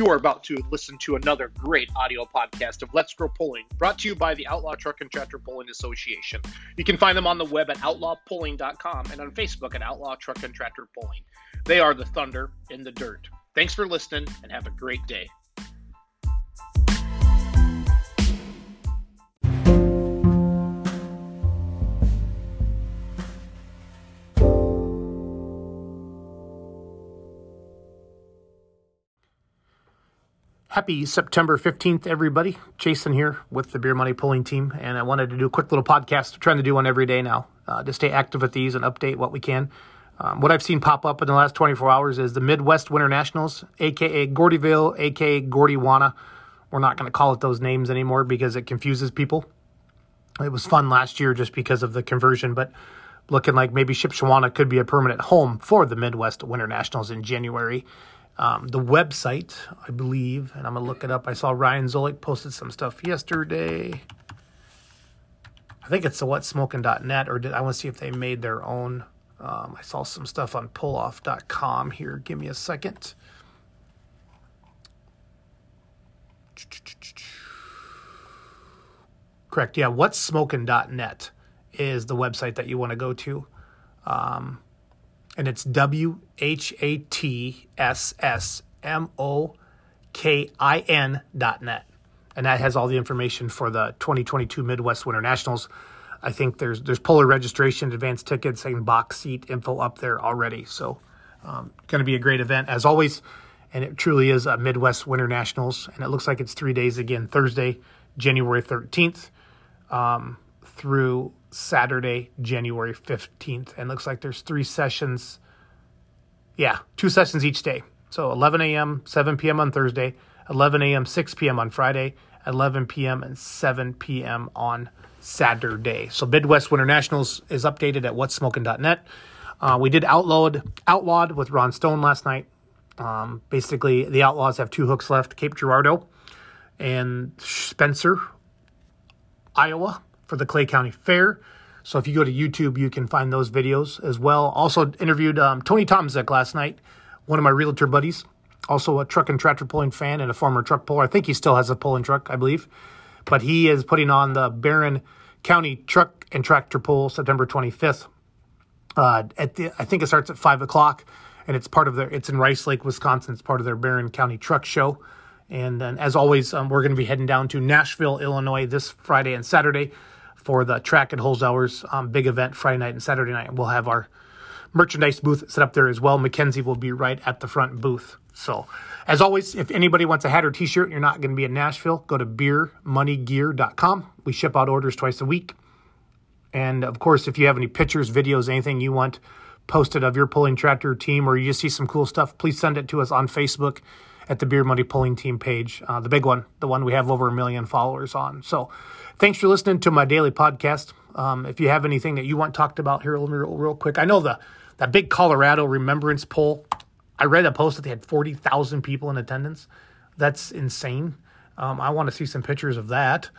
You are about to listen to another great audio podcast of Let's Grow Pulling, brought to you by the Outlaw Truck and Tractor Pulling Association. You can find them on the web at outlawpulling.com and on Facebook at Outlaw Truck and Tractor Pulling. They are the thunder in the dirt. Thanks for listening and have a great day. Happy September 15th, everybody. Jason here with the Beer Money Pulling Team, and I wanted to do a quick little podcast. trying to do one every day now uh, to stay active with these and update what we can. Um, what I've seen pop up in the last 24 hours is the Midwest Winter Nationals, aka Gordyville, aka Gordywana. We're not going to call it those names anymore because it confuses people. It was fun last year just because of the conversion, but looking like maybe Shipshewana could be a permanent home for the Midwest Winter Nationals in January. Um, the website, I believe, and I'm to look it up. I saw Ryan Zolik posted some stuff yesterday. I think it's the whatsmoking.net, or did, I want to see if they made their own. Um, I saw some stuff on pulloff.com here. Give me a second. Correct. Yeah, whatsmoking.net is the website that you want to go to. Um, and it's W H A T S S M O K I N dot net. And that has all the information for the 2022 Midwest Winter Nationals. I think there's there's polar registration, advanced tickets, and box seat info up there already. So, um, going to be a great event as always. And it truly is a Midwest Winter Nationals. And it looks like it's three days again Thursday, January 13th, um, through Saturday, January 15th. And looks like there's three sessions. Yeah, two sessions each day. So 11 a.m., 7 p.m. on Thursday, 11 a.m., 6 p.m. on Friday, 11 p.m., and 7 p.m. on Saturday. So Midwest Winter Nationals is updated at whatsmoking.net. Uh, we did outlawed outlawed with Ron Stone last night. Um, basically, the Outlaws have two hooks left: Cape Girardeau and Spencer, Iowa for the Clay County Fair. So if you go to YouTube, you can find those videos as well. Also interviewed um, Tony Tomzik last night, one of my realtor buddies, also a truck and tractor pulling fan and a former truck puller. I think he still has a pulling truck, I believe. But he is putting on the Barron County Truck and Tractor Pull September 25th. Uh, at the, I think it starts at five o'clock, and it's part of their. It's in Rice Lake, Wisconsin. It's part of their Barron County Truck Show. And then, as always, um, we're going to be heading down to Nashville, Illinois, this Friday and Saturday for the track and Holzhauer um, big event Friday night and Saturday night. We'll have our merchandise booth set up there as well. Mackenzie will be right at the front booth. So, as always, if anybody wants a hat or t-shirt and you're not going to be in Nashville, go to beermoneygear.com. We ship out orders twice a week. And of course, if you have any pictures, videos, anything you want posted of your pulling tractor team or you just see some cool stuff, please send it to us on Facebook at the Beer Money Pulling Team page, uh, the big one, the one we have over a million followers on. So thanks for listening to my daily podcast. Um, if you have anything that you want talked about here, real, real quick, I know the that big Colorado Remembrance poll. I read a post that they had forty thousand people in attendance. That's insane. Um, I want to see some pictures of that.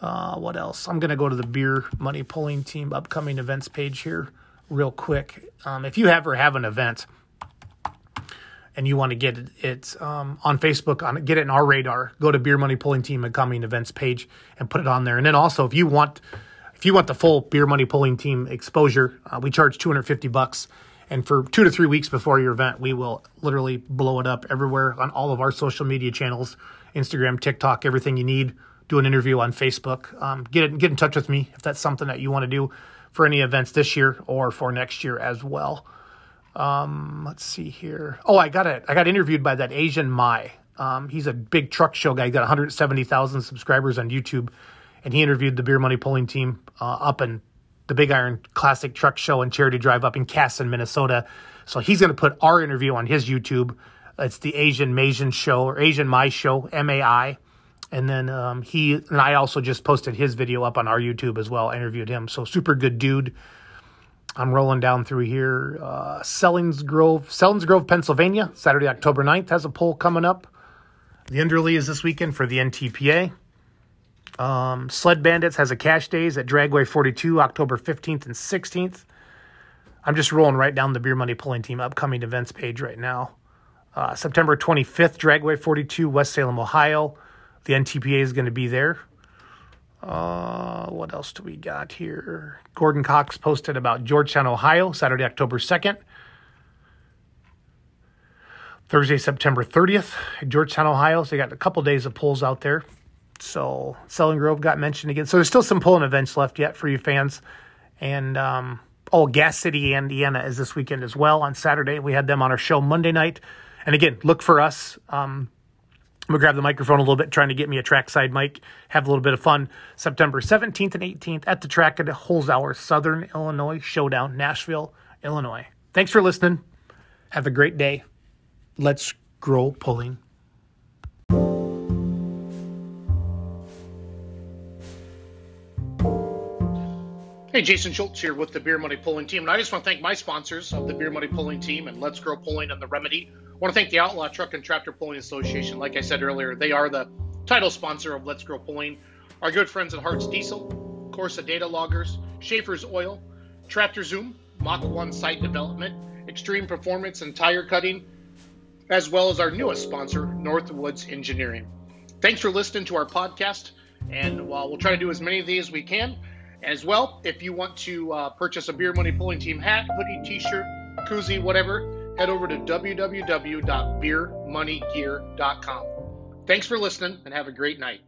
Uh, what else? I'm going to go to the Beer Money Pulling Team upcoming events page here real quick. Um, if you ever have an event and you want to get it, um, on Facebook, on get it in our radar, go to Beer Money Pulling Team and coming events page and put it on there. And then also, if you want, if you want the full Beer Money Pulling Team exposure, uh, we charge 250 bucks. And for two to three weeks before your event, we will literally blow it up everywhere on all of our social media channels, Instagram, TikTok, everything you need. Do an interview on Facebook. Um, get get in touch with me if that's something that you want to do for any events this year or for next year as well. Um, let's see here. Oh, I got it. I got interviewed by that Asian Mai. Um, he's a big truck show guy. He got 170,000 subscribers on YouTube, and he interviewed the Beer Money Pulling Team uh, up in the Big Iron Classic Truck Show and Charity Drive up in Kasson, Minnesota. So he's going to put our interview on his YouTube. It's the Asian Masian Show or Asian Mai Show, M A I. And then um, he and I also just posted his video up on our YouTube as well. I interviewed him. So super good dude. I'm rolling down through here. Uh, Selinsgrove, Sellings Grove, Pennsylvania, Saturday, October 9th has a poll coming up. The Enderley is this weekend for the NTPA. Um, Sled Bandits has a cash days at Dragway 42, October 15th and 16th. I'm just rolling right down the Beer Money Pulling Team upcoming events page right now. Uh, September 25th, Dragway 42, West Salem, Ohio. The NTPA is going to be there. Uh, what else do we got here? Gordon Cox posted about Georgetown, Ohio, Saturday, October 2nd. Thursday, September 30th, Georgetown, Ohio. So they got a couple days of polls out there. So Selinsgrove got mentioned again. So there's still some polling events left yet for you fans. And um, oh, Gas City, Indiana is this weekend as well on Saturday. We had them on our show Monday night. And again, look for us. Um, I'm gonna grab the microphone a little bit, trying to get me a trackside mic, have a little bit of fun. September 17th and 18th at the track at Holzhauer, Southern Illinois Showdown, Nashville, Illinois. Thanks for listening. Have a great day. Let's grow pulling. Hey, Jason Schultz here with the Beer Money Pulling Team. And I just want to thank my sponsors of the Beer Money Pulling Team and Let's Grow Pulling and the Remedy. Want to thank the Outlaw Truck and Tractor Pulling Association. Like I said earlier, they are the title sponsor of Let's Grow Pulling. Our good friends at Hart's Diesel, Corsa Data Loggers, Schaefer's Oil, Tractor Zoom, Mach 1 Site Development, Extreme Performance and Tire Cutting, as well as our newest sponsor, Northwoods Engineering. Thanks for listening to our podcast. And while we'll try to do as many of these as we can, as well, if you want to uh, purchase a Beer Money Pulling Team hat, hoodie, t shirt, koozie, whatever, head over to www.beermoneygear.com. Thanks for listening and have a great night.